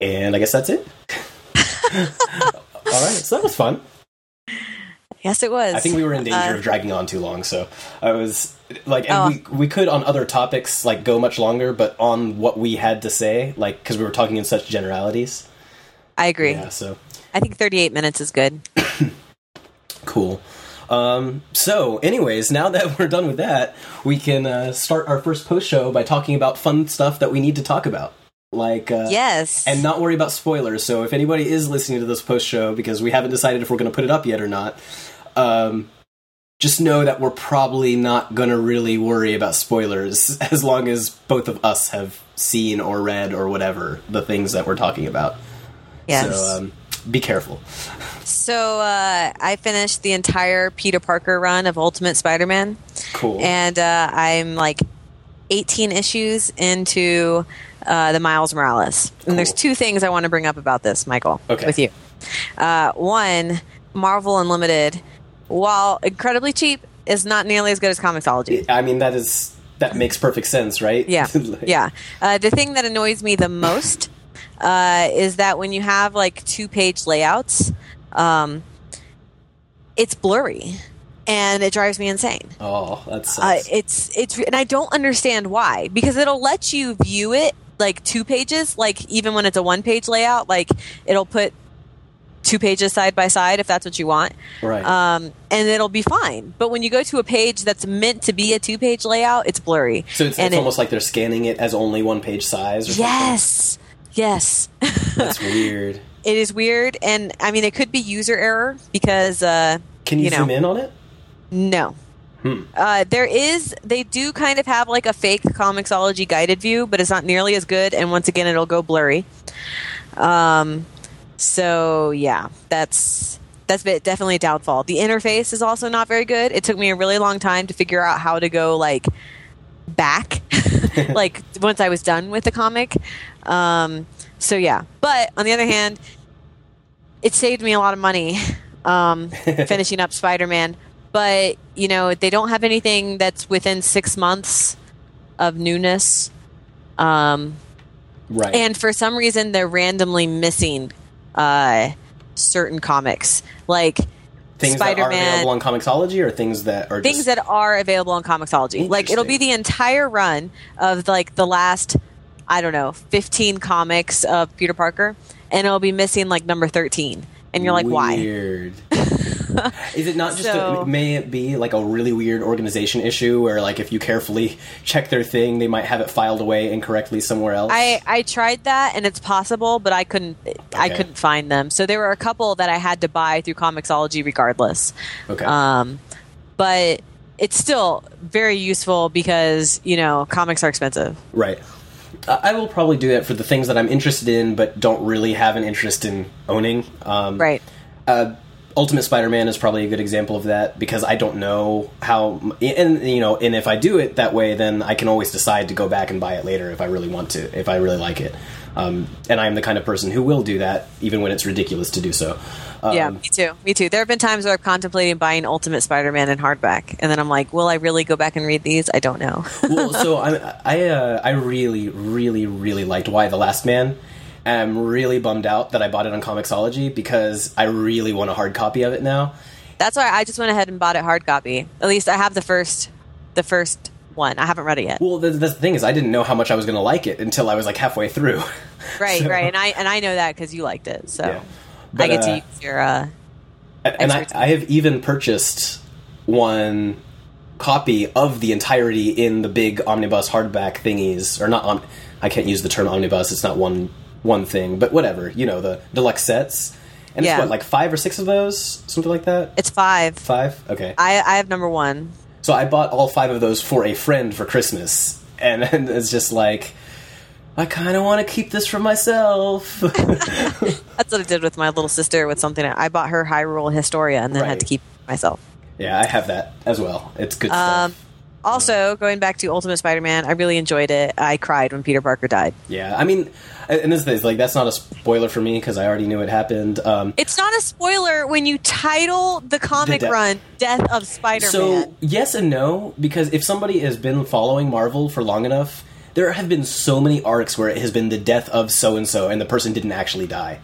And I guess that's it. All right, so that was fun. Yes, it was. I think we were in danger Uh, of dragging on too long, so I was like, and Oh. we we could on other topics like go much longer, but on what we had to say, like because we were talking in such generalities. I agree. Yeah, so I think 38 minutes is good. cool. Um, so, anyways, now that we're done with that, we can uh, start our first post show by talking about fun stuff that we need to talk about, like uh, Yes. and not worry about spoilers. So if anybody is listening to this post show because we haven't decided if we're going to put it up yet or not, um, just know that we're probably not going to really worry about spoilers as long as both of us have seen or read or whatever the things that we're talking about. yes. So um, be careful. So uh, I finished the entire Peter Parker run of Ultimate Spider-Man, Cool. and uh, I'm like 18 issues into uh, the Miles Morales. And there's two things I want to bring up about this, Michael, Okay. with you. Uh, one, Marvel Unlimited, while incredibly cheap, is not nearly as good as Comixology. I mean that is that makes perfect sense, right? Yeah, Like- yeah. Uh, the thing that annoys me the most uh, is that when you have like two page layouts, um, it's blurry, and it drives me insane. Oh, that's Uh, it's it's and I don't understand why because it'll let you view it like two pages, like even when it's a one page layout, like it'll put two pages side by side if that's what you want right. um, and it'll be fine. But when you go to a page that's meant to be a two page layout, it's blurry. so it's, it's it- almost like they're scanning it as only one page size. Or something? yes, yes. that's weird. it is weird, and I mean, it could be user error because uh, Can you, You know. zoom in on it? no. Hmm. Uh, there is, they do kind of have like a fake Comixology guided view, but it's not nearly as good. And once again, it'll go blurry. Um, so yeah, that's that's bit- definitely a downfall. The interface is also not very good. It took me a really long time to figure out how to go like back, like once I was done with the comic. Um, so yeah, but on the other hand, it saved me a lot of money um, finishing up Spider-Man. But you know, they don't have anything that's within six months of newness. Um, Right. and for some reason, they're randomly missing uh, certain comics, like things that are available on Comixology or things that are things just, that are available on Comixology. Like it'll be the entire run of like the last, I don't know, fifteen comics of Peter Parker, and it'll be missing like number thirteen, and you're like, why? Is it not just? So- a, may it be like a really weird organization issue where, like, if you carefully check their thing, they might have it filed away incorrectly somewhere else? I, I tried that and it's possible, but I couldn't I couldn't find them. So there were a couple that I had to buy through Comixology regardless. okay. Um, but it's still very useful because you know comics are expensive. right. I I will probably do that for the things that I'm interested in, but don't really have an interest in owning. Um, Right. uh, Ultimate Spider-Man is probably a good example of that because I don't know how, and you know, and if I do it that way, then I can always decide to go back and buy it later if I really want to, if I really like it. Um, and I am the kind of person who will do that even when it's ridiculous to do so. Um, yeah, me too. Me too. There have been times where I'm contemplating buying Ultimate Spider-Man in hardback, and then I'm like, will I really go back and read these? I don't know. well, so I, I, uh, I really, really, really liked Y the Last Man. I'm really bummed out that I bought it on Comixology because I really want a hard copy of it now. That's why I just went ahead and bought it hard copy. At least I have the first, the first one. I haven't read it yet. Well, the, the thing is, I didn't know how much I was going to like it until I was like halfway through. Right, So- right, and I and I know that because you liked it, so Yeah. I But, get to uh, use your. Uh, and I. I have even purchased one copy of the entirety in the big omnibus hardback thingies, or not. Om- I can't use the term omnibus; it's not one one thing, but whatever. You know, the deluxe sets, and Yeah. it's what like five or six of those, something like that. it's five. Five, okay. I I have number one. So I bought all five of those for a friend for Christmas, and, and it's just like. I kind of want to keep this for myself. That's what I did with my little sister with something. I bought her Hyrule Historia and then Right. had to keep myself. yeah, I have that as well. It's good Um, stuff. Also, going back to Ultimate Spider-Man, I really enjoyed it. I cried when Peter Parker died. Yeah, I mean, and this is like that's not a spoiler for me because I already knew it happened. Um, It's not a spoiler when you title the comic The de- run "Death of Spider-Man." so yes and no because if somebody has been following Marvel for long enough, there have been so many arcs where it has been the death of so and so, and the person didn't actually die.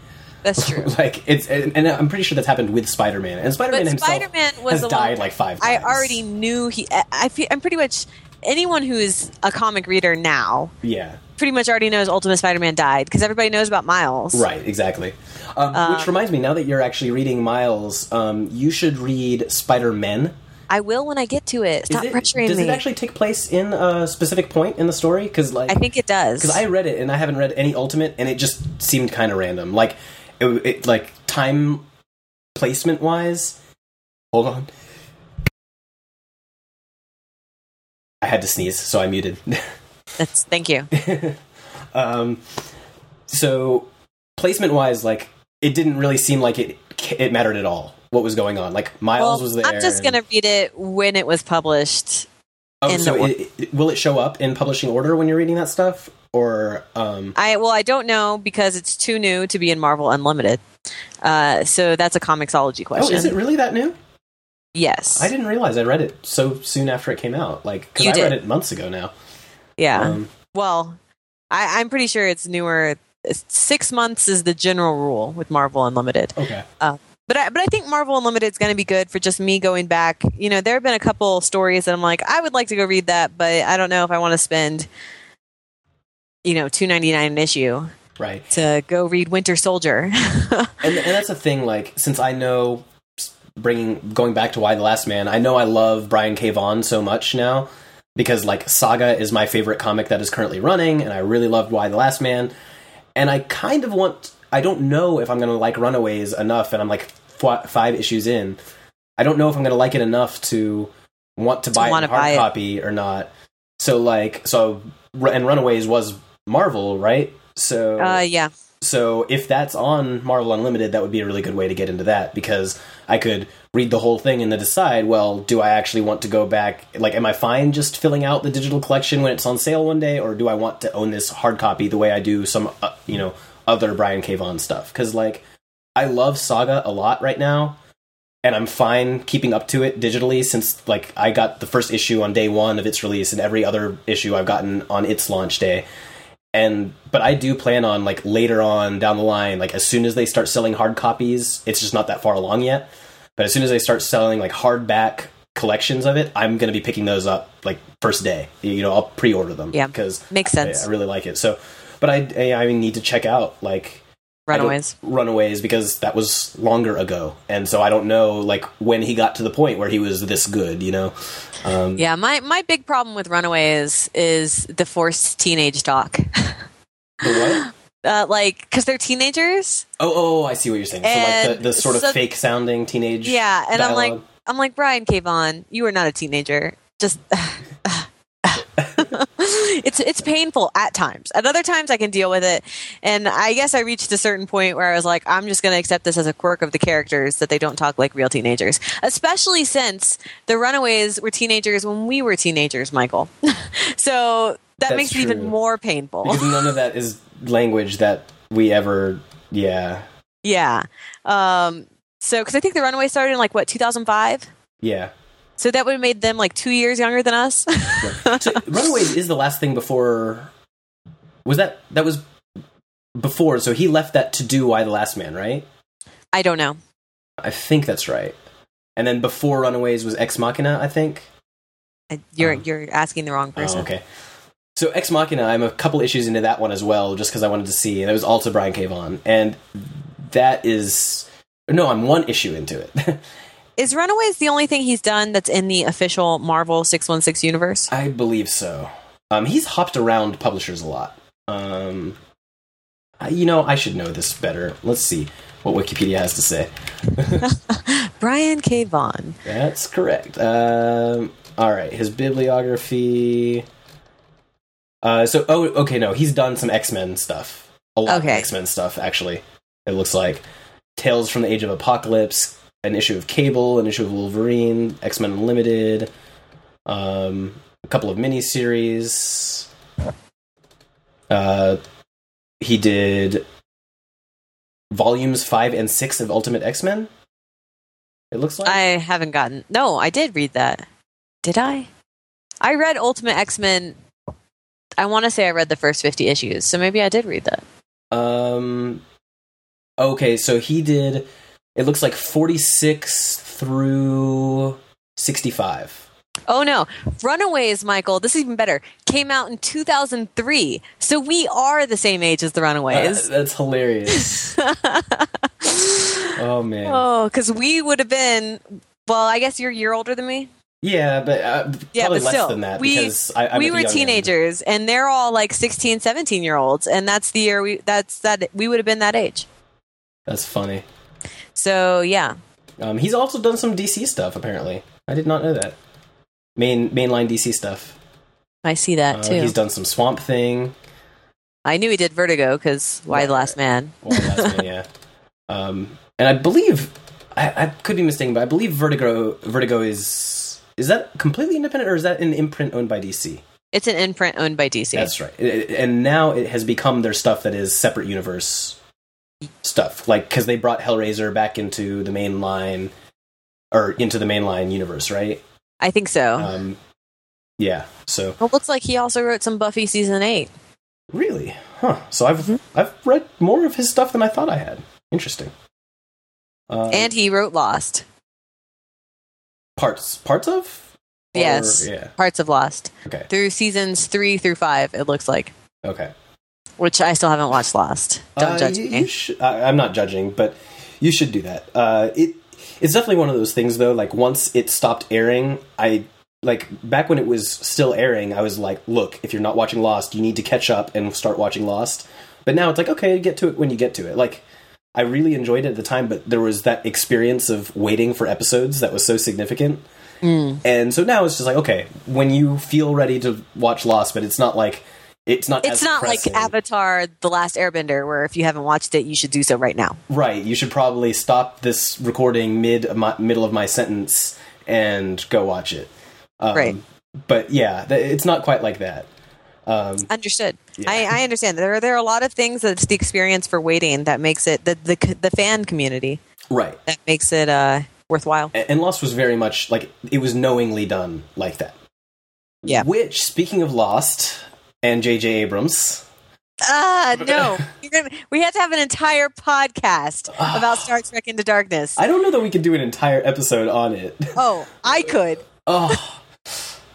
That's true. like it's, and, and I'm pretty sure that's happened with Spider-Man, and Spider-Man but himself Spider-Man was has died like five Times. I already knew he. I, I feel, I'm pretty much anyone who is a comic reader now yeah. pretty much already knows Ultimate Spider-Man died because everybody knows about Miles. Right, exactly. Um, which reminds me, now that you're actually reading Miles, um, you should read Spider Man. I will when I get to it. Stop it, pressuring does me. Does it actually take place in a specific point in the story? Because like, I think it does. because I read it and I haven't read any Ultimate, and it just seemed kind of random. Like, it, it like time placement wise. Hold on. I had to sneeze, so I muted. That's thank you. Um, so placement wise, like it didn't really seem like it it mattered at all what was going on. Like Miles Well, was there. I'm just and- gonna read it when it was published. Oh, so it, it- will it show up in publishing order when you're reading that stuff, or um? I well, I don't know because it's too new to be in Marvel Unlimited. Uh, so that's a Comixology Oh, question. is it really that new? Yes. I didn't realize I read it so soon after it came out. Like, because I read it months ago now. yeah. Um, well, I, I'm pretty sure it's newer. Six months is the general rule with Marvel Unlimited. okay. But I, but I think Marvel Unlimited is going to be good for just me going back. You know, there have been a couple stories that I'm like, I would like to go read that, but I don't know if I want to spend, you know, two ninety nine an issue Right. to go read Winter Soldier. and, and that's the thing like since i know bringing going back to Y the last man i know i love brian k. Vaughan so much now because like saga is my favorite comic that is currently running and i really loved Y the last man. And i kind of want i don't know if i'm gonna like runaways enough and i'm like f- five issues in. I don't know if i'm gonna like it enough to want to buy a hard buy copy or not. So like so and runaways was marvel right so uh, yeah. so if that's on Marvel Unlimited, that would be a really good way to get into that because I could read the whole thing and then decide, well, do I actually want to go back? Like, am I fine just filling out the digital collection when it's on sale one day, or do I want to own this hard copy the way I do some, uh, you know, other Brian K. Vaughan stuff? Because like, I love Saga a lot right now, and I'm fine keeping up to it digitally since like I got the first issue on day one of its release, and every other issue I've gotten on its launch day and but I do plan on like later on down the line, like as soon as they start selling hard copies, it's just not that far along yet. But as soon as they start selling like hardback collections of it, I'm going to be picking those up like first day. You know, I'll pre-order them Yeah. because Makes sense. I, I really like it. So, but I I need to check out like Runaways. Runaways because that was longer ago, and so I don't know like when he got to the point where he was this good. You know, um, Yeah, my, my big problem with Runaways is the forced teenage talk. what? Uh, like, because they're teenagers. Oh, oh, I see what you're saying. so like the, the sort of so- fake sounding teenage. Yeah, and I'm like. I'm like Brian K. Vaughan, you are not a teenager. Just. it's it's painful at times. At other times, I can deal with it. And I guess I reached a certain point where I was like, I'm just going to accept this as a quirk of the characters that they don't talk like real teenagers. Especially since the Runaways were teenagers when we were teenagers, Michael. so that That's makes it even more painful. because none of that is language that we ever. Yeah, yeah. Um. So because I think the Runaways started in like what 2005. yeah. So that would have made them like two years younger than us. So Runaways is the last thing before. Was that that was before? So he left that to do Y the Last Man, right? I don't know. I think that's right. And then before Runaways was Ex Machina, I think. You're Um, you're asking the wrong person. Oh, okay. So Ex Machina, I'm a couple issues into that one as well, just because I wanted to see, and it was also Brian K. Vaughan, and that is no, I'm one issue into it. Is Runaways the only thing he's done that's in the official Marvel six one six universe? I believe so. Um, he's hopped around publishers a lot. Um, I- you know, I should know this better. Let's see what Wikipedia has to say. Brian K. Vaughan. That's correct. Um, all right, his bibliography. Uh, so, oh, okay, no, he's done some X Men stuff. A lot Okay. of X Men stuff, actually. It looks like Tales from the Age of Apocalypse, an issue of Cable, an issue of Wolverine, X Men Unlimited, um, a couple of miniseries. Uh, he did volumes five and six of Ultimate X Men. It looks like I haven't gotten. No, I did read that. Did I? I read Ultimate X Men. I want to say I read the first 50 issues, so maybe I did read that. Um. Okay, so he did. It looks like forty six through sixty five. Oh no, Runaways, Michael. This is even better. Came out in 2003, so we are the same age as the Runaways. that's hilarious. oh man. oh, because we would have been. Well, I guess you're a year older than me. Yeah, but uh, Yeah, probably but less still, than that we- because I, we were young end. teenagers, and they're all like 16, 17 year olds, and that's the year we. That's that we would have been that age. That's funny. So yeah, Um, he's also done some DC stuff. Apparently, I did not know that. Main mainline DC stuff. I see that Uh, too. he's done some Swamp Thing. I knew he did Vertigo because Y the Last Man. Well, that's me, yeah. Um, and I believe I, I could be mistaken, but I believe Vertigo Vertigo is is that completely independent or is that an imprint owned by DC? It's an imprint owned by DC. That's right. It- and now it has become their stuff that is separate universe stuff, like because they brought Hellblazer back into the main line or into the mainline universe, right? I think so. Um, yeah. So Well, looks like he also wrote some Buffy season eight. really, huh? So I've Mhm. I've read more of his stuff than I thought I had. Interesting. Um, and he wrote Lost. parts parts of Or- Yes. yeah Parts of Lost. okay Through seasons three through five, it looks like. okay Which I still haven't watched Lost. Don't Uh, judge you- me. you should- I, i'm not judging but you should do that uh it it's definitely one of those things though like once it stopped airing i like back when it was still airing i was like look if you're not watching lost you need to catch up and start watching lost but now it's like okay get to it when you get to it like i really enjoyed it at the time but there was that experience of waiting for episodes that was so significant Mm. And so now it's just like, okay, when you feel ready to watch Lost, but it's not like it's not. It's not like Avatar: The Last Airbender, where if you haven't watched it, you should do so right now. right. You should probably stop this recording mid my, middle of my sentence and go watch it. Um, Right. But yeah, th- it's not quite like that. Um, Understood. Yeah. I, I understand. There, there are a lot of things that's the experience for waiting that makes it the the, the fan community right. that makes it uh, worthwhile. A- And Lost was very much like it was knowingly done like that. Yeah. Which, speaking of Lost and J.J. Abrams, Ah, no. You're gonna, we have to have an entire podcast Ah. about Star Trek Into Darkness. I don't know that we could do an entire episode on it. oh, I could Oh,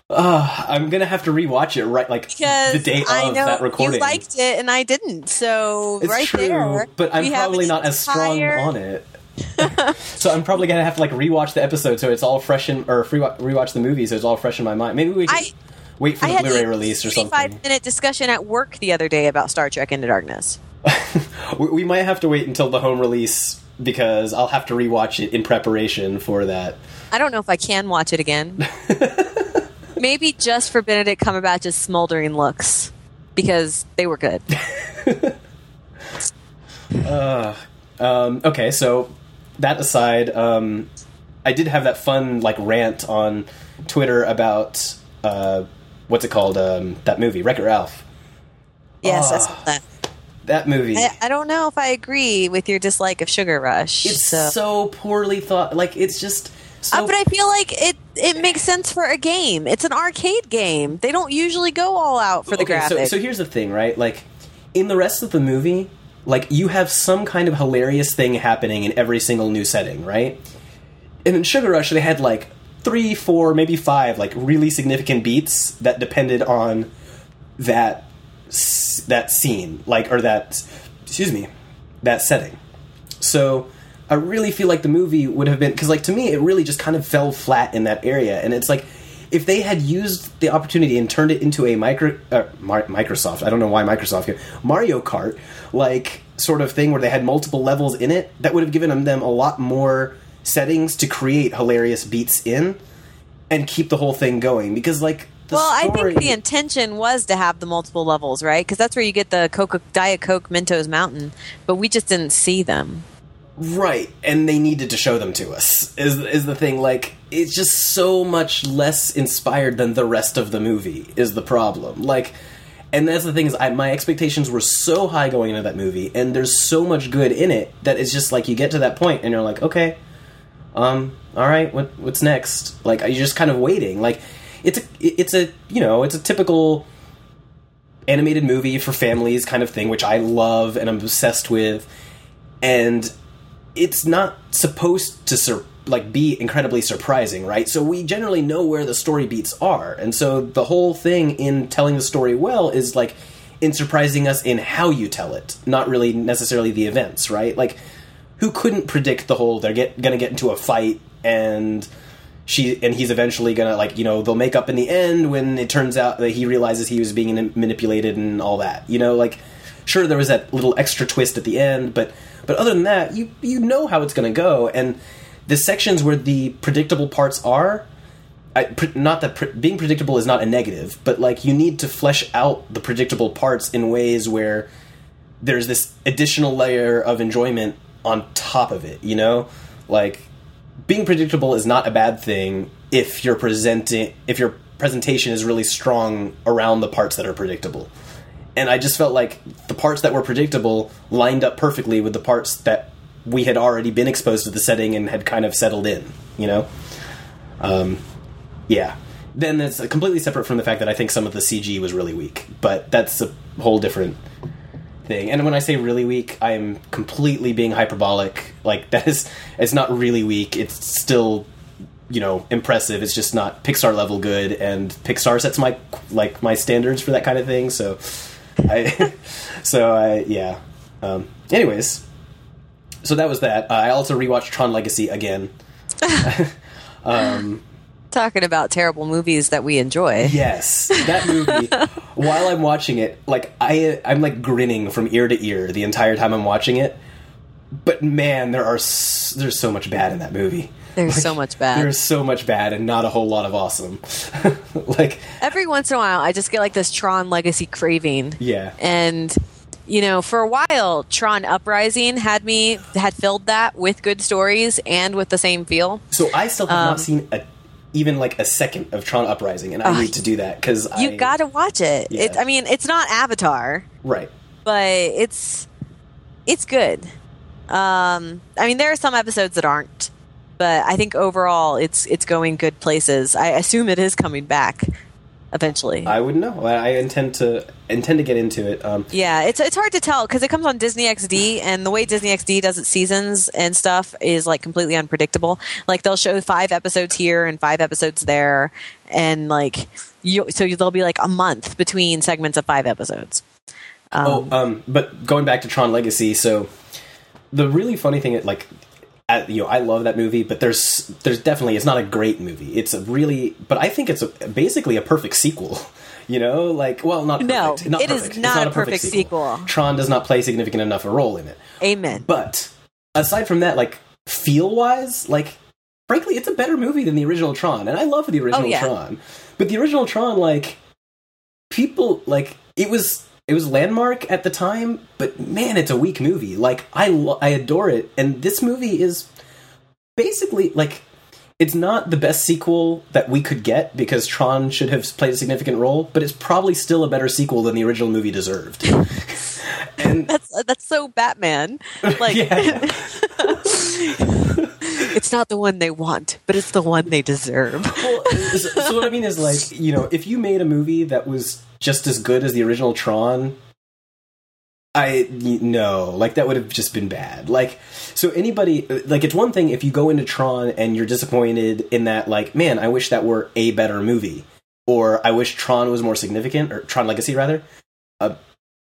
oh, I'm gonna have to rewatch it right like because the day I of know that recording. you liked it and I didn't. So it's right true, there, but I'm we probably an not as strong on it. so I'm probably gonna have to like rewatch the episode so it's all fresh in, or free rewatch the movie so it's all fresh in my mind. Maybe we can I- wait for the Blu-ray release or 45 something. minute discussion at work the other day about Star Trek Into Darkness. we, might have to wait until the home release because I'll have to rewatch it in preparation for that. I don't know if I can watch it again. Maybe just for Benedict Cumberbatch's smoldering looks because they were good. Um, okay, so that aside, um, I did have that fun like rant on Twitter about uh, what's it called? Um, that movie, Wreck-It Ralph. Yes, I saw that. That movie. I, I don't know if I agree with your dislike of Sugar Rush. it's so. so poorly thought. Like it's just so. Uh, but I feel like it it makes sense for a game. It's an arcade game. They don't usually go all out for the okay, so, graphics. so here's the thing, right? Like in the rest of the movie, like you have some kind of hilarious thing happening in every single new setting, right? And in Sugar Rush, they had like three, four, maybe five, like really significant beats that depended on that that scene, like or that excuse me, that setting. So I really feel like the movie would have been because, like, to me, it really just kind of fell flat in that area, and it's like if they had used the opportunity and turned it into a micro uh, Mar- Microsoft, I don't know why Microsoft Mario Kart like sort of thing where they had multiple levels in it, that would have given them a lot more settings to create hilarious beats in and keep the whole thing going because like the well, I think the intention was to have the multiple levels, right? Because that's where you get the Coca Diet Coke Mentos Mountain, but we just didn't see them. Right, and they needed to show them to us. Is is the thing like it's just so much less inspired than the rest of the movie is the problem. Like and that's the thing is I, my expectations were so high going into that movie and there's so much good in it that it's just like you get to that point and you're like, okay, um all right, what what's next? Like you're just kind of waiting. Like it's a it's a, you know, it's a typical animated movie for families kind of thing, which I love and I'm obsessed with, and it's not supposed to sur- like be incredibly surprising, right? So we generally know where the story beats are, and so the whole thing in telling the story well is like in surprising us in how you tell it, not really necessarily the events, right? Like who couldn't predict the whole they're get gonna get into a fight and she and he's eventually gonna like you know they'll make up in the end when it turns out that he realizes he was being manipulated and all that you know like sure there was that little extra twist at the end but but other than that you you know how it's gonna go and the sections where the predictable parts are I, pre- not that pre- being predictable is not a negative but like you need to flesh out the predictable parts in ways where there's this additional layer of enjoyment on top of it you know like being predictable is not a bad thing if you're presenting if your presentation is really strong around the parts that are predictable. And I just felt like the parts that were predictable lined up perfectly with the parts that we had already been exposed to the setting and had kind of settled in, you know? Um, yeah. Then that's completely separate from the fact that I think some of the CG was really weak, but that's a whole different thing. And when I say really weak, I'm completely being hyperbolic. Like that is it's not really weak. It's still you know impressive. It's just not Pixar level good, and Pixar sets my like my standards for that kind of thing. So I so I yeah. Um, anyways, so that was that. Uh, I also rewatched Tron Legacy again. um, talking about terrible movies that we enjoy. Yes, that movie. while I'm watching it, like I, I'm like grinning from ear to ear the entire time I'm watching it. But man, there are s- there's so much bad in that movie. There's like, so much bad. There's so much bad and not a whole lot of awesome. like every once in a while, I just get like this Tron Legacy craving. Yeah, and you know, for a while, Tron Uprising had me had filled that with good stories and with the same feel. So I still have um, not seen a even like a second of Tron Uprising, and I need to do that because you got to watch it. Yeah. it. I mean, it's not Avatar, right? But it's it's good. Um, I mean, there are some episodes that aren't, but I think overall it's it's going good places. I assume it is coming back eventually. I wouldn't know. I intend to intend to get into it. Um, yeah, it's it's hard to tell because it comes on Disney XD, and the way Disney XD does its seasons and stuff is like completely unpredictable. Like they'll show five episodes here and five episodes there, and like you, so there'll be like a month between segments of five episodes. Um, oh, um, but going back to Tron Legacy, so the really funny thing, like I, you know, I love that movie, but there's there's definitely it's not a great movie. It's a really, but I think it's a, basically a perfect sequel. You know, like well, not perfect. no, not it perfect. is not, not a perfect, perfect sequel. sequel. Tron does not play significant enough a role in it. Amen. But aside from that, like feel wise, like frankly, it's a better movie than the original Tron, and I love the original oh, yeah. Tron. But the original Tron, like people, like it was it was landmark at the time, but man, it's a weak movie. Like I lo- I adore it, and this movie is basically like it's not the best sequel that we could get because Tron should have played a significant role, but it's probably still a better sequel than the original movie deserved. and that's that's so Batman. Like it's not the one they want, but it's the one they deserve. well, so, so what I mean is like, you know, if you made a movie that was just as good as the original Tron, I no, like that would have just been bad. Like so anybody like it's one thing if you go into Tron and you're disappointed in that like man, I wish that were a better movie or I wish Tron was more significant or Tron Legacy rather. Uh,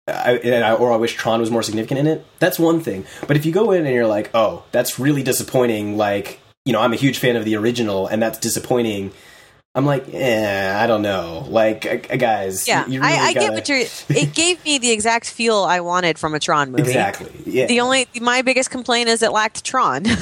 I, I, or I wish Tron was more significant in it. That's one thing. But if you go in and you're like, "Oh, that's really disappointing," like, you know, I'm a huge fan of the original and that's disappointing I'm like, eh, I don't know. Like, uh, guys, yeah, you, really I, I gotta... get what you're. It gave me the exact feel I wanted from a Tron movie. Exactly. Yeah. The only my biggest complaint is it lacked Tron.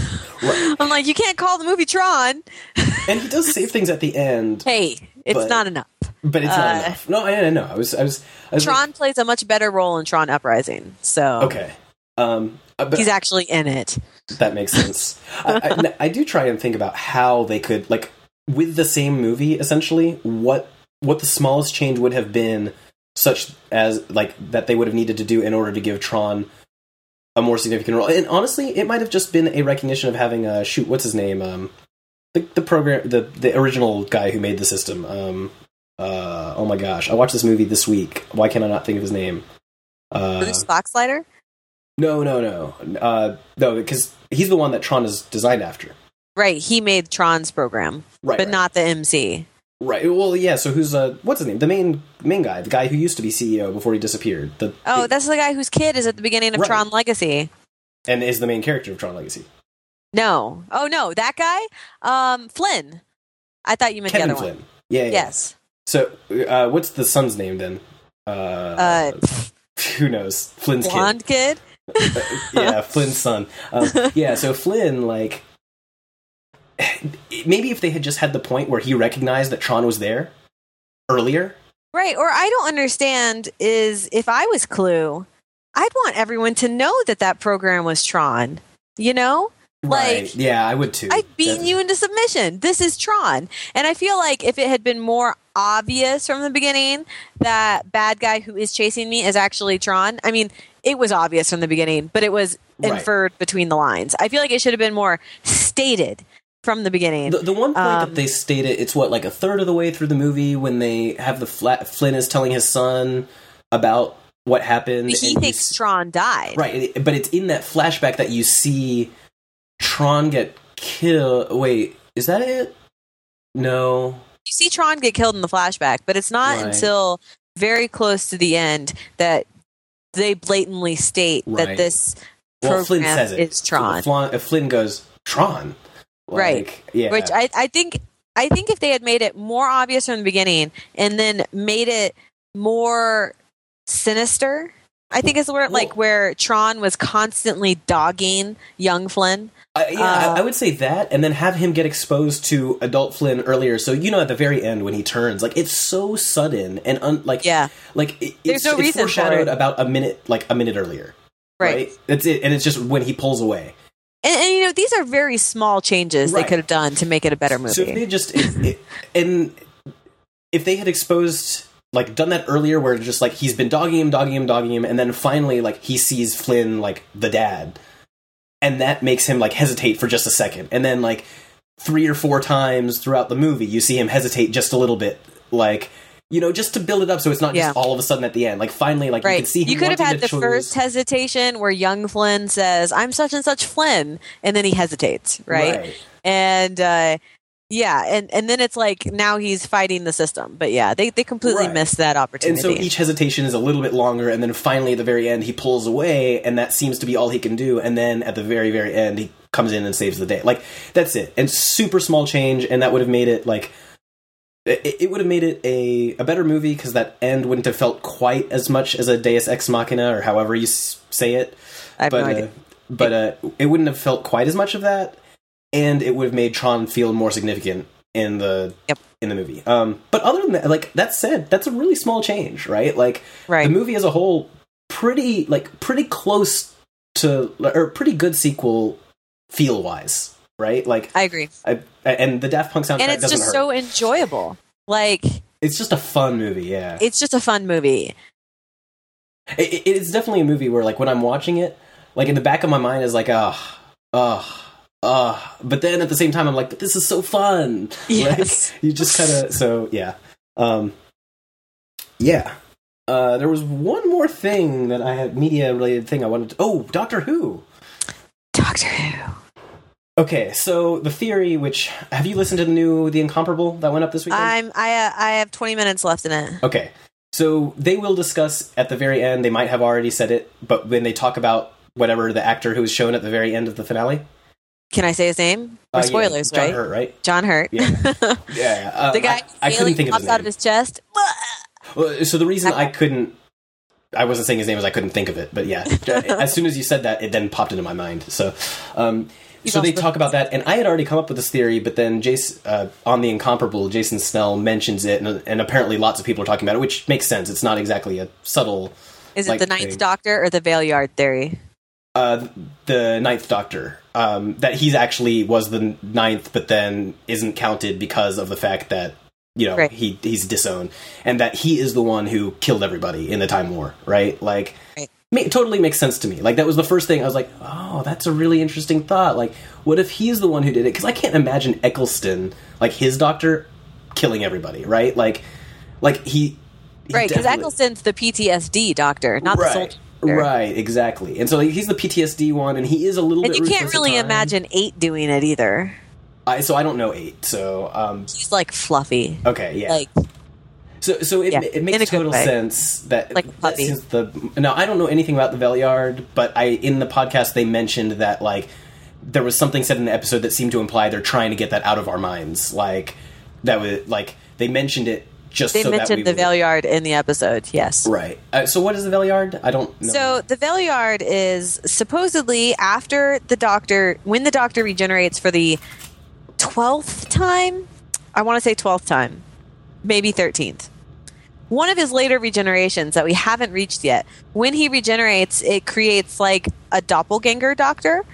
Right. I'm like, you can't call the movie Tron. and he does save things at the end. Hey, it's but, not enough. But it's uh, not enough. No, I, I know. I was, I was. I was Tron like, plays a much better role in Tron Uprising. So okay. Um, uh, he's actually in it. That makes sense. I, I, I do try and think about how they could like with the same movie essentially what what the smallest change would have been such as like that they would have needed to do in order to give Tron a more significant role. And honestly, it might have just been a recognition of having a shoot. What's his name? Um, the, the program, the the original guy who made the system. Um, Uh, oh my gosh, I watched this movie this week. Why can I not think of his name? Uh, Bruce Boxleitner? no, no, no, uh, no, because he's the one that Tron is designed after. Right, he made Tron's program, Right, but right. not the MC. Right. Well, yeah. So who's uh, what's his name? The main main guy, the guy who used to be CEO before he disappeared. The Oh, that's the guy whose kid is at the beginning of Right. Tron Legacy. and is the main character of Tron Legacy. No. Oh no, that guy? Um Flynn. I thought you meant Kevin the other Flynn. one. Yeah, yeah. Yes. So, uh, what's the son's name then? Uh, Uh who knows? Flynn's kid. blonde kid. kid. yeah, Flynn's son. Um, yeah. So Flynn, like, maybe if they had just had the point where he recognized that Tron was there earlier. Right. Or I don't understand is if I was Clu, I'd want everyone to know that that program was Tron. You know? right. Like, Yeah, I would too. I've beaten you into submission. This is Tron. And I feel like if it had been more obvious from the beginning that bad guy who is chasing me is actually Tron, I mean, it was obvious from the beginning, but it was Right. inferred between the lines. I feel like it should have been more stated from the beginning. The, the one point Um, that they stated, it's what like a third of the way through the movie when they have the flat, Flynn is telling his son about what happened. he thinks Tron died. right, but it's in that flashback that you see Tron get killed. Wait, is that it? No. You see Tron get killed in the flashback, but it's not Right. until very close to the end that they blatantly state Right. that this Well, Flynn program says it. is Tron. Flynn, Flynn goes Tron. Like, Right. Yeah. Which I, I think I think if they had made it more obvious from the beginning and then made it more sinister, I think is the word like where Tron was constantly dogging young Flynn. I, yeah, Uh, I, I would say that, and then have him get exposed to adult Flynn earlier. So you know, at the very end when he turns, like it's so sudden and un, like Yeah. like it, There's it's, no it's reason for foreshadowed it. about a minute, like a minute earlier. Right. That's it, and it's just when he pulls away. And, and you know, these are very small changes Right. they could have done to make it a better movie. So if they just it, and if they had exposed like done that earlier, where just like he's been dogging him, dogging him, dogging him, and then finally like he sees Flynn like the dad, and that makes him like hesitate for just a second, and then like three or four times throughout the movie, you see him hesitate just a little bit, like. You know, just to build it up so it's not Yeah. just all of a sudden at the end. Like finally, like you right. can see You could have had the choose- first hesitation where young Flynn says, I'm such and such Flynn, and then he hesitates, right? And uh, yeah, and, and then it's like now he's fighting the system. But yeah, they, they completely Right. missed that opportunity. And so each hesitation is a little bit longer, and then finally at the very end he pulls away, and that seems to be all he can do. And then at the very very end he comes in and saves the day. Like that's it. And super small change, and that would have made it like it, it would have made it a a better movie because that end wouldn't have felt quite as much as a Deus Ex Machina or however you s- say it. I have but no uh, idea. but uh, it wouldn't have felt quite as much of that, and it would have made Tron feel more significant in the Yep. in the movie. Um, but other than that, like that said, that's a really small change, right? Like Right. the movie as a whole, pretty like pretty close to or pretty good sequel feel wise, right? Like I agree. I, and the Daft Punk soundtrack And it's just hurt. so enjoyable. Like, it's just a fun movie, yeah. it's just a fun movie. It, it- it's definitely a movie where like when I'm watching it, like in the back of my mind is like, ah, ah, ah. But then at the same time, I'm like, but this is so fun. Yes. You just kind of so yeah, um, yeah. Uh, there was one more thing that I had media related thing I wanted. to... Oh, Doctor Who. Doctor Who. Okay, so the theory, which have you listened to the new The Incomparable that went up this weekend? I'm I uh, I have 20 minutes left in it. Okay. So they will discuss at the very end, they might have already said it, but when they talk about whatever the actor who was shown at the very end of the finale. Can I say his name? Uh, Or yeah, spoilers, John right? Hurt, right? John Hurt. Yeah. Yeah. yeah. Uh, the guy I, I couldn't think of his pops out of his chest. Well, so the reason I couldn't, I wasn't saying his name is I couldn't think of it, but yeah, as soon as you said that, it then popped into my mind. So, um, so they talk about that, and I had already come up with this theory, but then Jason, uh, on the incomparable, Jason Snell mentions it, and, and apparently lots of people are talking about it, which makes sense. It's not exactly a subtle. Is it the Ninth thing. Doctor or the Valeyard theory? Uh, the Ninth Doctor, um, that he's actually was the ninth, but then isn't counted because of the fact that you know Right. he he's disowned, and that he is the one who killed everybody in the Time War, right? Like, Right. ma- totally makes sense to me. Like that was the first thing I was like, oh, that's a really interesting thought. Like, what if he's the one who did it? Because I can't imagine Eccleston, like his doctor, killing everybody, right? Like. Like he, he right, because Eccleston's the PTSD doctor, not the soul right, exactly. And so like, he's the PTSD one, and he is a little And bit. you can't really imagine eight doing it either. I, so I don't know eight. So um, He's like fluffy. okay, yeah. Like So, so it, Yeah, it makes total sense that Like that since the now I don't know anything about the Valeyard, but I in the podcast they mentioned that like there was something said in the episode that seemed to imply they're trying to get that out of our minds, like that was like they mentioned it just they so that we mentioned the Valeyard in the episode, yes. right. Uh, so what is the Valeyard? I don't know. So the Valeyard is supposedly after the Doctor, when the Doctor regenerates for the twelfth time. I want to say twelfth time, maybe thirteenth. One of his later regenerations that we haven't reached yet. When he regenerates, it creates like a doppelganger Doctor,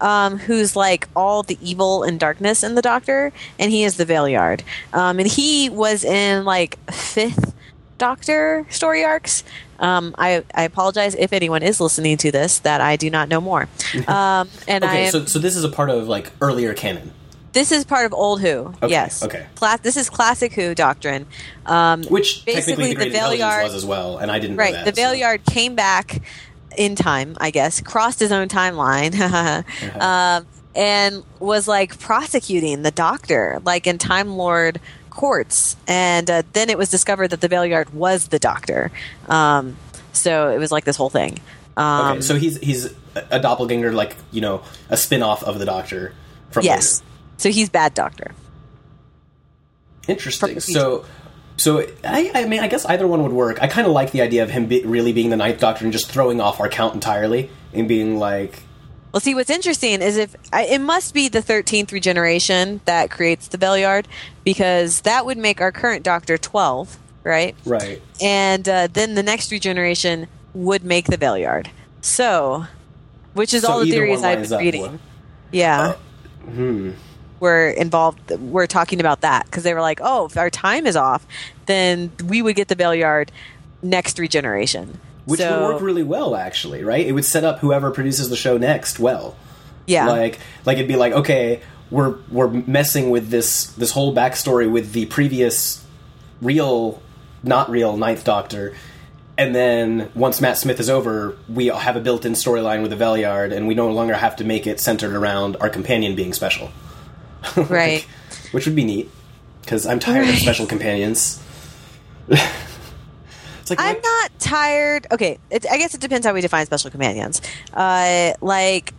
um, who's like all the evil and darkness in the Doctor, and he is the Valeyard. Um, and he was in like fifth Doctor story arcs. Um, I, I apologize if anyone is listening to this that I do not know more. Um, and I okay, am, so so this is a part of like earlier canon. This is part of old Who. Okay, yes. okay. This is classic Who doctrine. Um, Which Basically, technically the the Intelligence Valeyard- was as well, and I didn't know right. that. The so- Valeyard came back in time, I guess, crossed his own timeline, Uh-huh. um, and was like prosecuting the Doctor, like in Time Lord courts. And uh, then it was discovered that the Valeyard was the Doctor. Um, so it was like this whole thing. Um, Okay, so he's he's a- a doppelganger, like you know, a spin off of the Doctor from yes. later. So he's bad Doctor. Interesting. From the future. So, so I, I mean, I guess either one would work. I kind of like the idea of him be, really being the Ninth Doctor and just throwing off our count entirely and being like, Well, see, what's interesting is if I, it must be the thirteenth regeneration that creates the Valeyard, because that would make our current Doctor twelve, right? right, And uh, then the next regeneration would make the Valeyard. So, which is So all the theories I've been reading. Yeah. hmm. We're involved. We're talking about that because they were like, "Oh, if our time is off, then we would get the Valeyard next regeneration." which so, would work really well, actually. Right? It would set up whoever produces the show next well. yeah, Like, like it'd be like, okay, we're we're messing with this this whole backstory with the previous real, not real Ninth Doctor. And then once Matt Smith is over, we have a built-in storyline with the Valeyard, and we no longer have to make it centered around our companion being special. Like, Right. which would be neat because I'm tired of special companions. it's like I'm like- not tired. Okay, it, I guess it depends how we define special companions. Uh, like,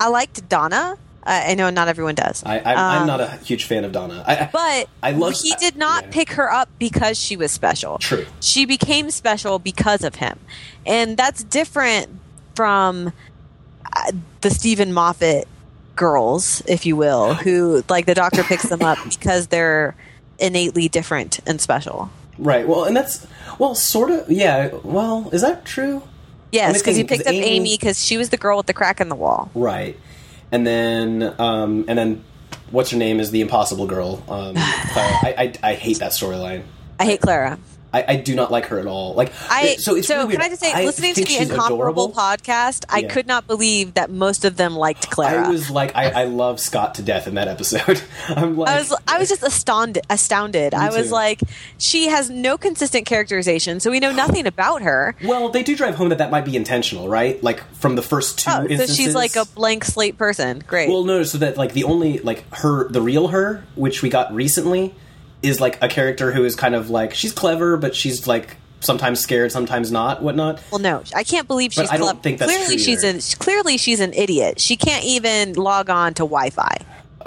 I liked Donna. I I know not everyone does. I, I'm Um, not a huge fan of Donna. I, I- But I love- he did not yeah. pick her up because she was special. True. She became special because of him. And that's different from uh, the Steven Moffat girls, if you will, who, like, the doctor picks them up because they're innately different and special. right. Well, and that's well, sort of. Yeah. Well, is that true? Yes, because he picked up Amy- Amy because she was the girl with the crack in the wall. Right. And then, um, and then, what's her name is the Impossible Girl. Um, Clara. I, I, I hate that storyline. I hate Clara. I, I do not like her at all. Like, I so it's really can. I just say, I listening to the Incomparable adorable. podcast, I Yeah. could not believe that most of them liked Clara. I was like, I, I love Scott to death in that episode. I'm like, I was I was just astounded. Astounded. I was too. like, she has no consistent characterization, so we know nothing about her. well, they do drive home that that might be intentional, right? Like from the first two. Oh, so instances. she's like a blank slate person. Great. Well, no, so that like the only like her, the real her, which we got recently, is like a character who is kind of like she's clever, but she's like sometimes scared, sometimes not, whatnot. Well, no, I can't believe she's. I don't clever. think that's clearly she's an clearly she's an idiot. She can't even log on to Wi-Fi.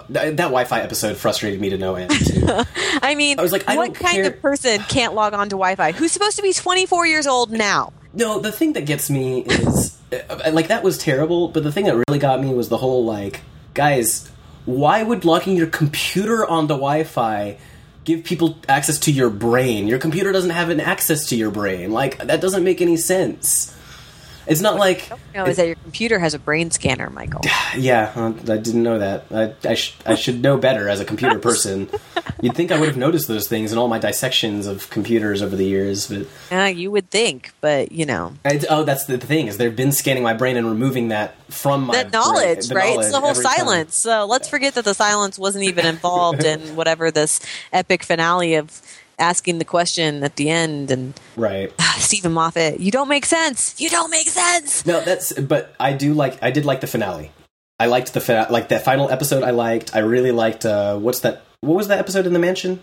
Th- that Wi-Fi episode frustrated me to no end. Too. I mean, I was like, I what kind care- of person can't log on to Wi-Fi? Who's supposed to be 24 years old now? no, the thing that gets me is uh, like that was terrible, but the thing that really got me was the whole like, guys, why would locking your computer on the Wi-Fi? Give people access to your brain. Your computer doesn't have an access to your brain. Like that doesn't make any sense. It's not like No, is that your computer has a brain scanner, Michael? Yeah, I didn't know that. I, I, sh- I should know better as a computer person. You'd think I would have noticed those things in all my dissections of computers over the years, but Uh, you would think, but you know, I, oh, that's the thing is they've been scanning my brain and removing that from my that knowledge, brain, right? It's the whole every time. silence. So let's forget that the silence wasn't even involved in whatever this epic finale of asking the question at the end and right. Steven Moffat, you don't make sense. You don't make sense. No, that's. But I do like. I did like the finale. I liked the fina- like that final episode. I liked. I really liked. uh What's that? What was that episode in the mansion?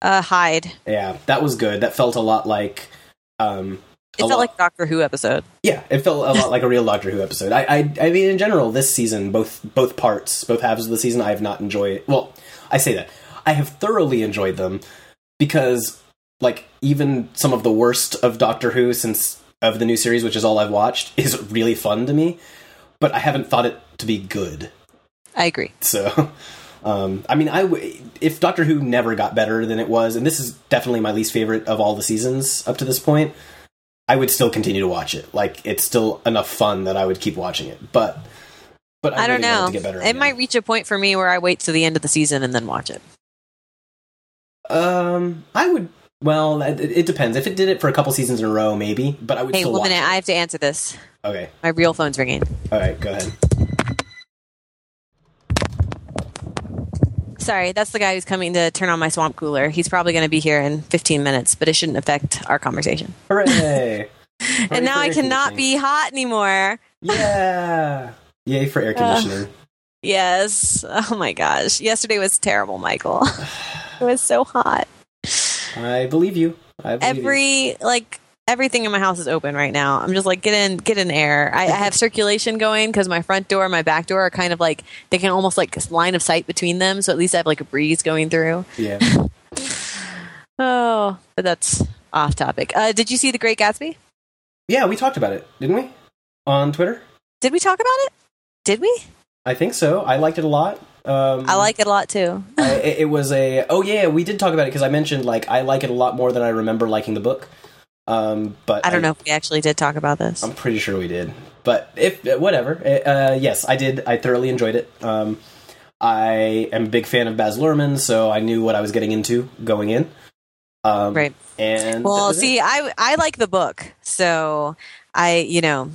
Uh, Hide. Yeah, that was good. That felt a lot like. um It felt lot- like Doctor Who episode. Yeah, it felt a lot like a real Doctor Who episode. I, I, I mean, in general, this season, both both parts, both halves of the season, I have not enjoyed. Well, I say that I have thoroughly enjoyed them because, like, even some of the worst of Doctor Who since of the new series, which is all I've watched, is really fun to me. But I haven't thought it to be good. I agree. So, um, I mean, I w- if Doctor Who never got better than it was, and this is definitely my least favorite of all the seasons up to this point, I would still continue to watch it. Like, it's still enough fun that I would keep watching it. But, but I, I, don't really know. it to get better. It might reach a point for me where I wait to the end of the season and then watch it. Um, I would. Well, it, it depends. If it did it for a couple seasons in a row, maybe. But I would Hey, still one minute. it. I have to answer this. Okay. My real phone's ringing. All right. Go ahead. Sorry, that's the guy who's coming to turn on my swamp cooler. He's probably going to be here in 15 minutes, but it shouldn't affect our conversation. Hooray! and now I cannot be hot anymore. Yeah. Yay for air conditioning. Yes. Oh my gosh. Yesterday was terrible, Michael. it was so hot. I believe you. I believe you. Every like everything in my house is open right now. I'm just like get in, get in air. I, I have circulation going because my front door, and my back door are kind of like they can almost like line of sight between them. So at least I have like a breeze going through. Yeah. Oh, but that's off topic. Uh, did you see The Great Gatsby? Yeah, we talked about it, didn't we? On Twitter? Did we talk about it? Did we? I think so. I liked it a lot. Um, I like it a lot too. I, it was a. Oh yeah, we did talk about it because I mentioned like I like it a lot more than I remember liking the book. Um, but I don't know if we actually did talk about this. I'm pretty sure we did. But if whatever, uh, yes, I did. I thoroughly enjoyed it. Um, I am a big fan of Baz Luhrmann, so I knew what I was getting into going in. Um, Right. And Well, was it. see, I I like the book, so I you know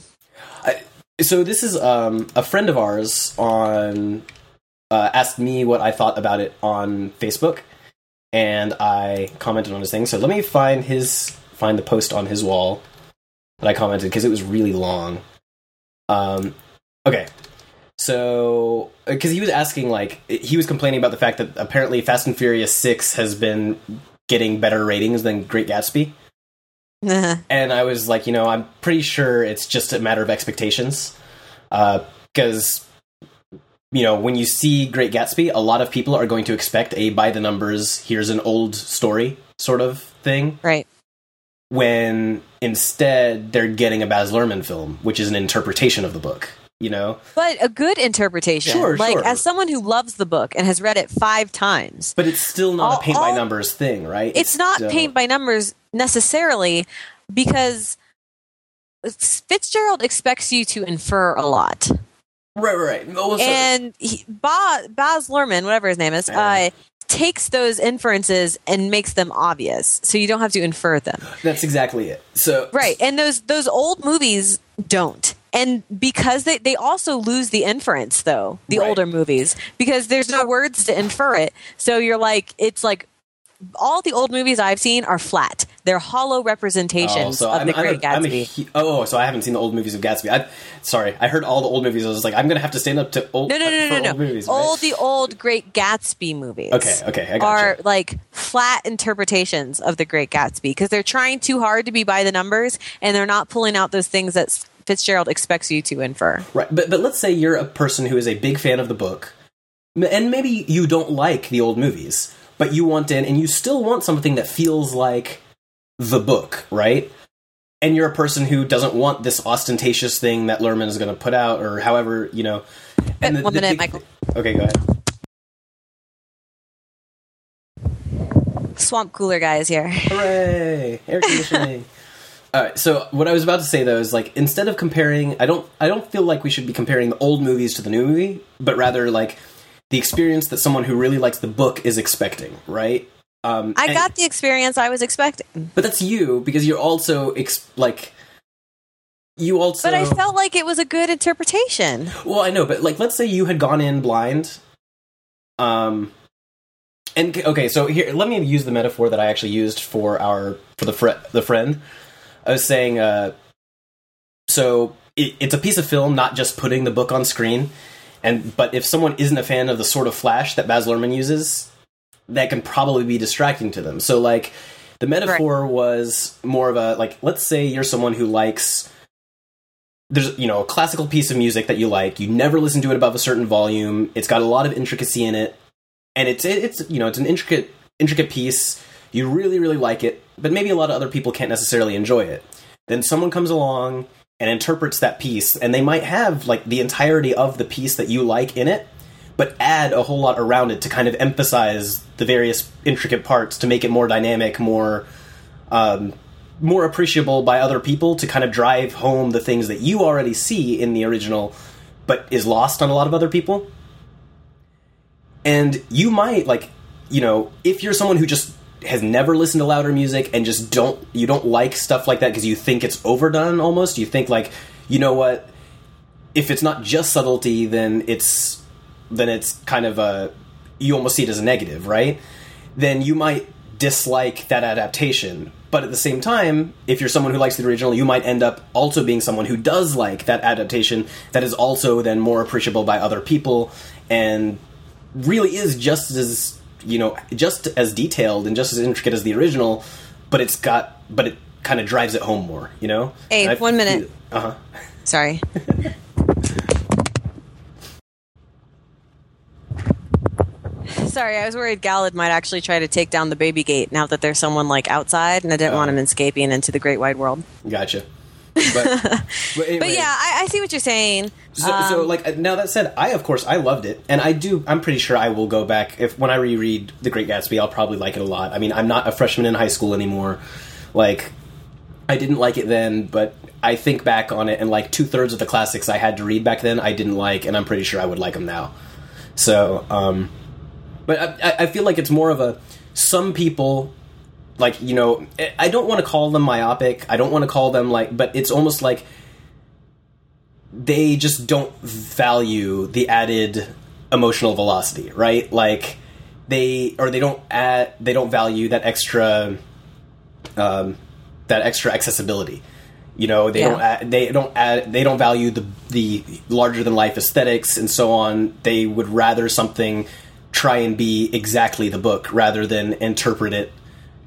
so this is um, a friend of ours on uh, asked me what I thought about it on Facebook, and I commented on his thing. So let me find his find the post on his wall that I commented because it was really long. Um, okay, so because he was asking like he was complaining about the fact that apparently Fast and Furious Six has been getting better ratings than Great Gatsby. And I was like, you know, I'm pretty sure it's just a matter of expectations. Because, you know, when you see Great Gatsby, a lot of people are going to expect a by the numbers, here's an old story sort of thing. right. When instead they're getting a Baz Luhrmann film, which is an interpretation of the book, you know? But a good interpretation. Sure, like sure. as someone who loves the book and has read it five times, But it's still not All- a paint-by-numbers thing, right? it's not still- paint by numbers necessarily because Fitzgerald expects you to infer a lot. Right, right, right. And he, ba- Baz Luhrmann, whatever his name is, uh, takes those inferences and makes them obvious, so you don't have to infer them. that's exactly it. So, Right, and those those old movies don't, and because they they also lose the inference though the Right. older movies because there's no words to infer it. So you're like it's like all the old movies I've seen are flat. They're hollow representations Oh, so of I'm, the I'm Great a, a Gatsby. hu- oh, so I haven't seen the old movies of Gatsby. I, sorry, I heard all the old movies. I was like, I'm gonna have to stand up to old. no, no, no, no, no. old movies. right? All the old Great Gatsby movies. Okay, okay, I are gotcha. like flat interpretations of the Great Gatsby because they're trying too hard to be by the numbers and they're not pulling out those things that Fitzgerald expects you to infer. Right, but but let's say you're a person who is a big fan of the book, and maybe you don't like the old movies, but you want in, and you still want something that feels like the book, right? And you're a person who doesn't want this ostentatious thing that Luhrmann is going to put out, or however you know. And One minute, big- Michael. Okay, go ahead. Swamp Cooler guy is here. Hooray! Air conditioning. All right. So what I was about to say though is like instead of comparing, I don't, I don't feel like we should be comparing the old movies to the new movie, but rather like the experience that someone who really likes the book is expecting, right? Um, I and- got the experience I was expecting, but that's you because you're also ex- like. You also, but I felt like it was a good interpretation. well, I know, but like, let's say you had gone in blind, um, And okay, so here, let me use the metaphor that I actually used for our for the fr- the friend. I was saying, uh, so it, it's a piece of film, not just putting the book on screen. And but if someone isn't a fan of the sort of flash that Baz Luhrmann uses, that can probably be distracting to them. So like the metaphor right. was more of a like let's say you're someone who likes there's you know a classical piece of music that you like you never listen to it above a certain volume it's got a lot of intricacy in it and it's it's you know it's an intricate intricate piece you really really like it but maybe a lot of other people can't necessarily enjoy it then someone comes along and interprets that piece and they might have like the entirety of the piece that you like in it but add a whole lot around it to kind of emphasize the various intricate parts to make it more dynamic more um, more appreciable by other people to kind of drive home the things that you already see in the original but is lost on a lot of other people. And you might like you know if you're someone who just has never listened to louder music and just don't you don't like stuff like that because you think it's overdone almost. You think like you know what? If it's not just subtlety then it's then it's kind of a you almost see it as a negative right? Then you might dislike that adaptation. But at the same time if you're someone who likes the original you might end up also being someone who does like that adaptation that is also then more appreciable by other people and really is just as you know just as detailed and just as intricate as the original, but it's got but it kind of drives it home more. You know. Hey, I've, one minute. Uh huh. Sorry. Sorry, I was worried Galad might actually try to take down the baby gate now that there's someone like outside, and I didn't uh, want him escaping into the great wide world. Gotcha. But, but, anyway. but yeah, I, I, see what you're saying. So, um, so, like now that said, I of course I loved it, and I do. I'm pretty sure I will go back if when I reread The Great Gatsby, I'll probably like it a lot. I mean, I'm not a freshman in high school anymore. Like, I didn't like it then, but I think back on it, and like two thirds of the classics I had to read back then, I didn't like, and I'm pretty sure I would like them now. So, um, but I, I feel like it's more of a some people like you know i don't want to call them myopic i don't want to call them like but it's almost like they just don't value the added emotional velocity right? Like they or they don't add they don't value that extra um that extra accessibility. You know they yeah. don't add, they don't add they don't value the the larger than life aesthetics and so on. They would rather something try and be exactly the book rather than interpret it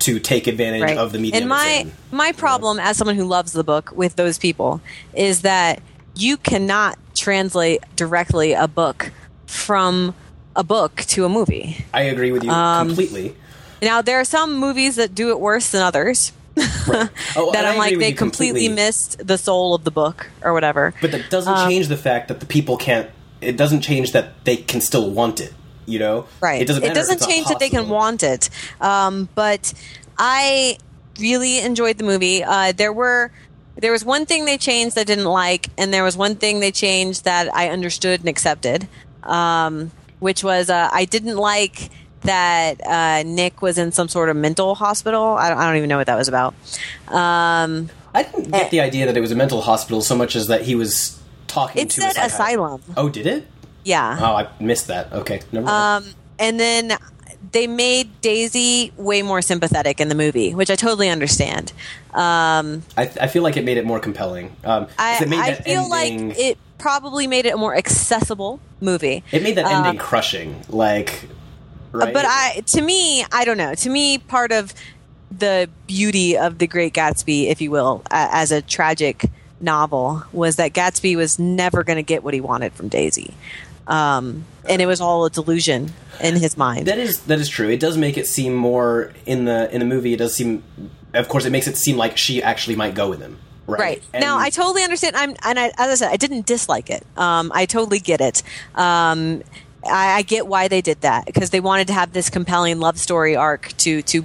to take advantage right. of the medium. And my my problem as someone who loves the book with those people is that you cannot translate directly a book from a book to a movie. I agree with you um, completely. Now there are some movies that do it worse than others. Right. Oh, that I'm like they completely, completely, missed the soul of the book or whatever. But that doesn't um, change the fact that the people can't. It doesn't change that they can still want it you know? Right. It doesn't, it doesn't change that they can want it. Um, but i really enjoyed the movie. Uh, there were there was one thing they changed that I didn't like and there was one thing they changed that i understood and accepted um, which was uh, i didn't like that uh, nick was in some sort of mental hospital. I don't, I don't even know what that was about. Um, i didn't get the idea that it was a mental hospital so much as that he was talking it to said asylum. Oh did it yeah. Oh, I missed that. Okay, never mind. Um, and then they made Daisy way more sympathetic in the movie, which I totally understand. Um, I, I, feel like it made it more compelling. Um, I, I feel ending, like it probably made it a more accessible movie. It made that ending um, crushing, like. Right? But I, to me, I don't know. To me, part of the beauty of The Great Gatsby, if you will, as a tragic novel, was that Gatsby was never going to get what he wanted from Daisy um, and it was all a delusion in his mind. That is that is true. It does make it seem more in the in the movie. It does seem, of course, it makes it seem like she actually might go with him. Right. right. now, I totally understand. I'm, and I, as I said, I didn't dislike it. Um, I totally get it. Um, I, I, get why they did that because they wanted to have this compelling love story arc to to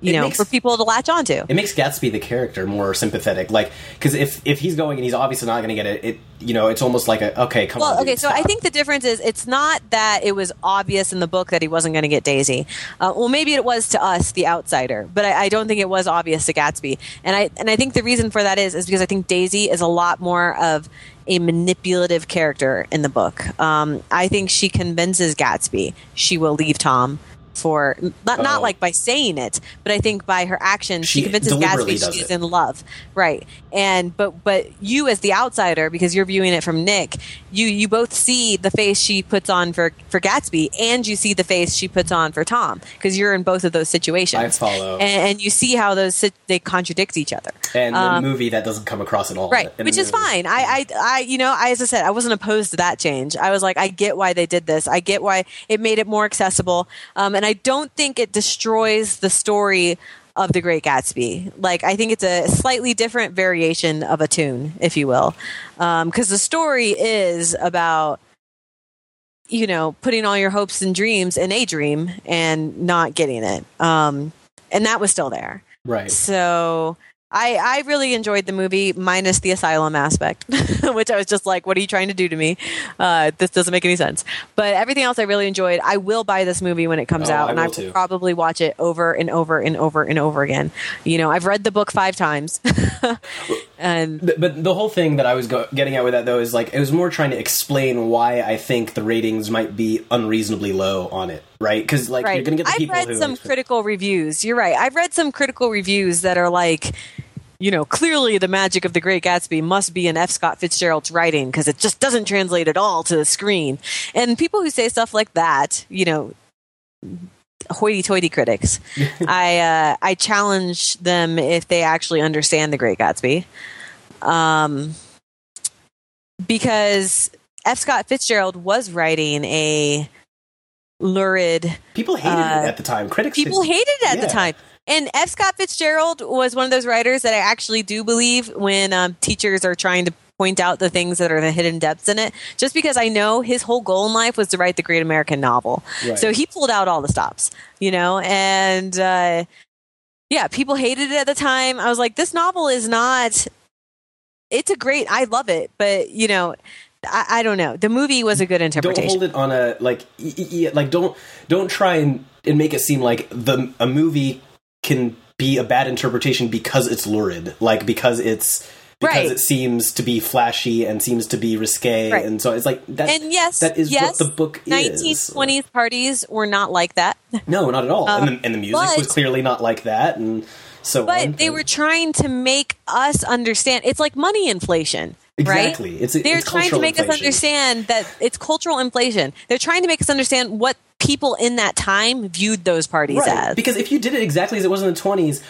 you it know, makes, for people to latch onto. It makes Gatsby the character more sympathetic, like because if if he's going and he's obviously not going to get it, it you know, it's almost like a okay, come well, on. okay, dude, so stop. I think the difference is it's not that it was obvious in the book that he wasn't going to get Daisy. Uh, well, maybe it was to us, the outsider, but I, I, don't think it was obvious to Gatsby. And I and I think the reason for that is is because I think Daisy is a lot more of a manipulative character in the book. Um, I think she convinces Gatsby she will leave Tom for not, Oh. not like by saying it, but I think by her actions she, She convinces Gatsby she's it. in love, right? And but but you as the outsider, because you're viewing it from Nick, you you both see the face she puts on for for Gatsby, and you see the face she puts on for Tom, because you're in both of those situations. I follow. and, and you see how those sit- they contradict each other. And Um, the movie, that doesn't come across at all. right which is fine I, I i you know I, as i said i wasn't opposed to that change i was like i get why they did this i get why it made it more accessible um, and i don't think it destroys the story of the great gatsby. Like i think it's a slightly different variation of a tune if you will. Because the story is about you know putting all your hopes and dreams in a dream and not getting it. Um, and that was still there. Right. so I I really enjoyed the movie minus the asylum aspect, which I was just like, what are you trying to do to me? Uh, this doesn't make any sense. But everything else I really enjoyed. I will buy this movie when it comes Oh, out, I and I will too. probably watch it over and over and over and over again. You know, I've read the book five times, and But, but the whole thing that I was go- getting at with that though is like it was more trying to explain why I think the ratings might be unreasonably low on it, right? Because like you're gonna get the I've people read who some critical reviews. You're right. I've read some critical reviews that are like, you know, clearly the magic of the Great Gatsby must be in F. Scott Fitzgerald's writing because it just doesn't translate at all to the screen. And people who say stuff like that, you know, hoity-toity critics, I uh, I challenge them if they actually understand the Great Gatsby, um, because F. Scott Fitzgerald was writing a lurid people hated uh, it at the time. Critics people did- hated it at the time. And F. Scott Fitzgerald was one of those writers that I actually do believe when um, teachers are trying to point out the things that are the hidden depths in it. Just because I know his whole goal in life was to write the great American novel, Right. so he pulled out all the stops, you know. And uh, yeah, people hated it at the time. I was like, this novel is not. It's a great. I love it, but you know. I, I don't know. The movie was a good interpretation. don't hold it on a like like don't don't try and, and make it seem like the a movie can be a bad interpretation because it's lurid like because it's because Right. it seems to be flashy and seems to be risque Right. and so it's like that and yes, that is yes, what the book is 1920s parties were not like that. no not at all Um, and, the, and the music but- was clearly not like that and so but on. they were trying to make us understand it's like money inflation exactly right it's they're trying to make us understand that it's cultural inflation they're trying to make us understand what people in that time viewed those parties Right. as Because if you did it exactly as it was in the 20s,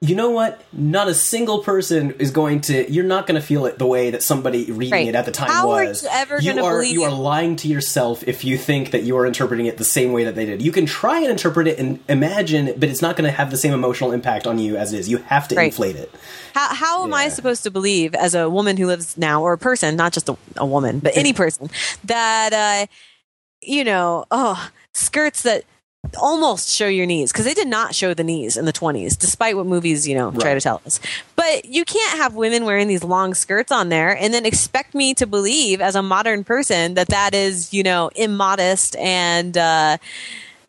you know what? Not a single person is going to. You're not going to feel it the way that somebody reading Right. it at the time How are was. you ever gonna are believe you are lying to yourself if you think that you are interpreting it the same way that they did. You can try and interpret it and imagine, but it's not going to have the same emotional impact on you as it is. You have to Right. inflate it. how, how am i supposed to believe as a woman who lives now or a person not just a, a woman but any person that uh you know oh skirts that almost show your knees because they did not show the knees in the 20s despite what movies you know try to tell us but you can't have women wearing these long skirts on there and then expect me to believe as a modern person that that is you know immodest and uh,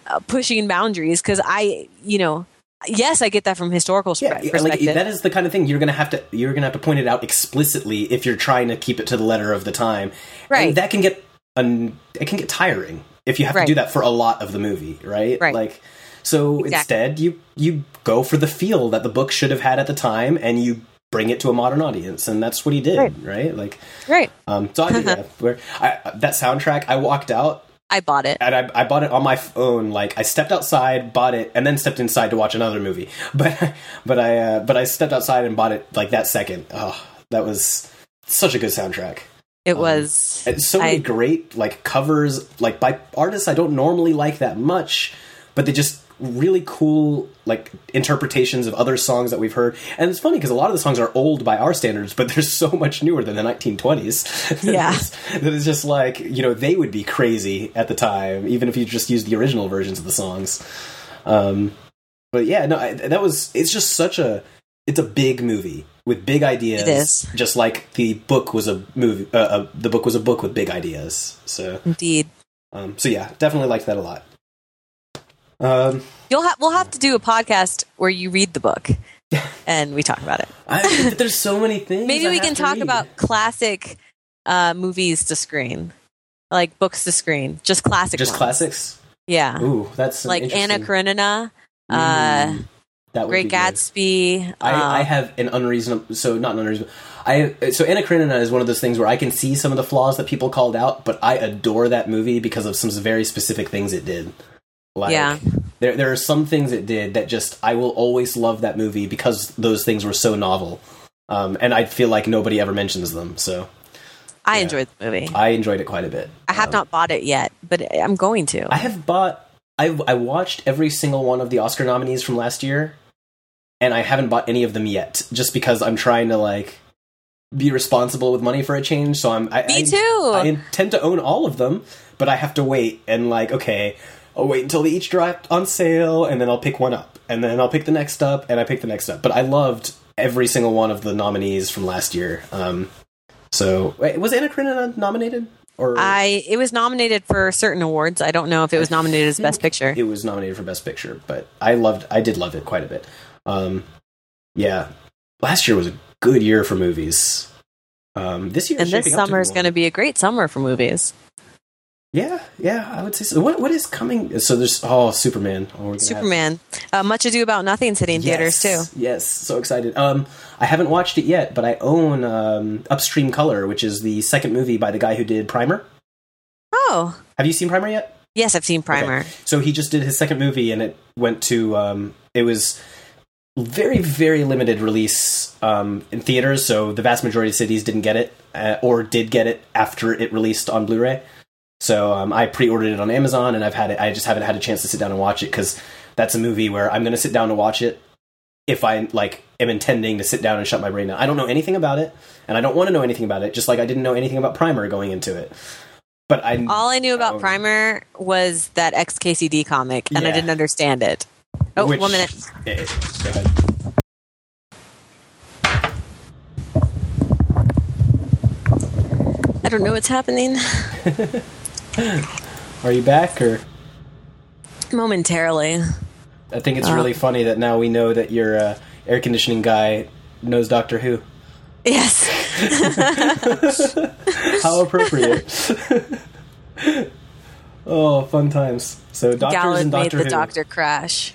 uh, pushing boundaries because i you know yes i get that from historical Yeah, sp- like perspective that is the kind of thing you're gonna have to you're gonna have to point it out explicitly if you're trying to keep it to the letter of the time. Right. And that can get un, it can get tiring if you have Right. to do that for a lot of the movie, right? Right. Like so Exactly. instead you you go for the feel that the book should have had at the time and you bring it to a modern audience and that's what he did, Right. right? Like right um so I did that. Where I that soundtrack I walked out i bought it and I, I bought it on my phone. Like I stepped outside, bought it, and then stepped inside to watch another movie. But but I uh, but I stepped outside and bought it like that second. Oh, that was such a good soundtrack. It was And so many I- great like covers, like by artists I don't normally like that much, but they just really cool like interpretations of other songs that we've heard. And it's funny because a lot of the songs are old by our standards, but they're so much newer than the 1920s. Yeah. that it's just like you know they would be crazy at the time, even if you just used the original versions of the songs. Um, but yeah, no, I, that was it's just such a it's a big movie with big ideas. It is. just like the book was a movie. Uh, uh, the book was a book with big ideas. So, indeed. um, so yeah, definitely liked that a lot. Um, You'll have we'll have to do a podcast where you read the book and we talk about it. I, there's so many things. Maybe I we can talk read. about classic uh, movies to screen, like books to screen, just classic. just ones. classics. Yeah, Ooh, that's like Anna Karenina, uh, Mm, that would Great. Gatsby. I, uh, I have an unreasonable, so not an unreasonable. I so Anna Karenina is one of those things where I can see some of the flaws that people called out, but I adore that movie because of some very specific things it did. Like, Yeah. there there are some things it did that just I will always love that movie because those things were so novel, um, and I feel like nobody ever mentions them. So I yeah. enjoyed the movie. I enjoyed it quite a bit. I have Um, not bought it yet, but I'm going to. I have bought. I I watched every single one of the Oscar nominees from last year, and I haven't bought any of them yet, just because I'm trying to like be responsible with money for a change. So I'm. I, Me I, too. I intend to own all of them, but I have to wait and like okay. I'll wait until they each drop on sale, and then I'll pick one up, and then I'll pick the next up, and I pick the next up. But I loved every single one of the nominees from last year. Um, so wait, was Anna Karenina nominated? Or I it was nominated for certain awards. I don't know if it was nominated as Best Picture. it was nominated for best picture but i loved i did love it quite a bit um yeah last year was a good year for movies um this year And this summer is going to be a great summer for movies. yeah yeah i would say so what what is coming so there's oh superman oh, we're have- Superman. Uh, Much Ado About Nothing's hitting theaters too. Yes, Yes, so excited. Um, I haven't watched it yet, but I own um, Upstream Color, which is the second movie by the guy who did Primer. Oh, Have you seen Primer yet? yes, I've seen Primer. Okay. So he just did his second movie, and it went to. Um, it was very very limited release um, in theaters. So the vast majority of cities didn't get it, uh, or did get it after it released on Blu-ray. So um, I pre-ordered it on Amazon, and I've had it. I just haven't had a chance to sit down and watch it because that's a movie where I'm going to sit down to watch it if I like am intending to sit down and shut my brain down. I don't know anything about it, and I don't want to know anything about it. Just like I didn't know anything about Primer going into it. But I All I knew about Oh. Primer was that XKCD comic, and I didn't understand it. Oh, Which- one minute. Go ahead. I don't know what's happening. Are you back or? Momentarily. I think it's Uh. really funny that now we know that your uh, air conditioning guy knows Doctor Who. Yes. How appropriate! oh, fun times. So doctors Galad and made the Who. Doctor crash.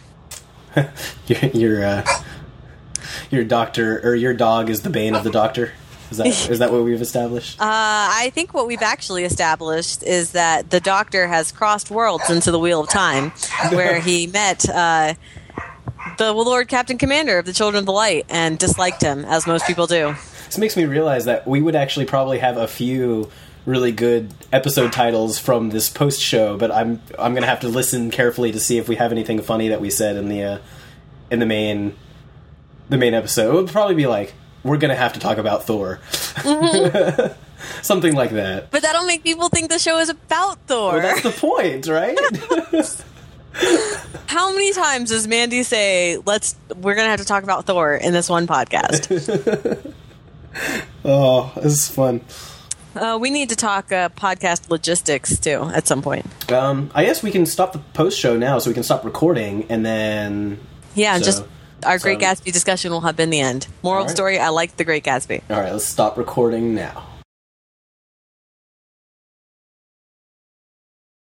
Your your, uh, your doctor or your dog is the bane of the Doctor. Is that is that what we've established? Uh, I think what we've actually established is that the Doctor has crossed worlds into the Wheel of Time, where he met uh, the Lord Captain Commander of the Children of the Light and disliked him, as most people do. This makes me realize that we would actually probably have a few really good episode titles from this post show, but I'm I'm gonna have to listen carefully to see if we have anything funny that we said in the uh, in the main the main episode. It would probably be like we're gonna have to talk about Thor, something like that. But that'll make people think the show is about Thor. Well, that's the point, right? How many times does Mandy say, "Let's we're gonna have to talk about Thor" in this one podcast? oh, this is fun. Uh, we need to talk uh, podcast logistics too at some point. Um, I guess we can stop the post show now, so we can stop recording, and then Yeah, So- just our so- Great Gatsby discussion will have been the end. Moral right. story: I liked the Great Gatsby. all right, let's stop recording now.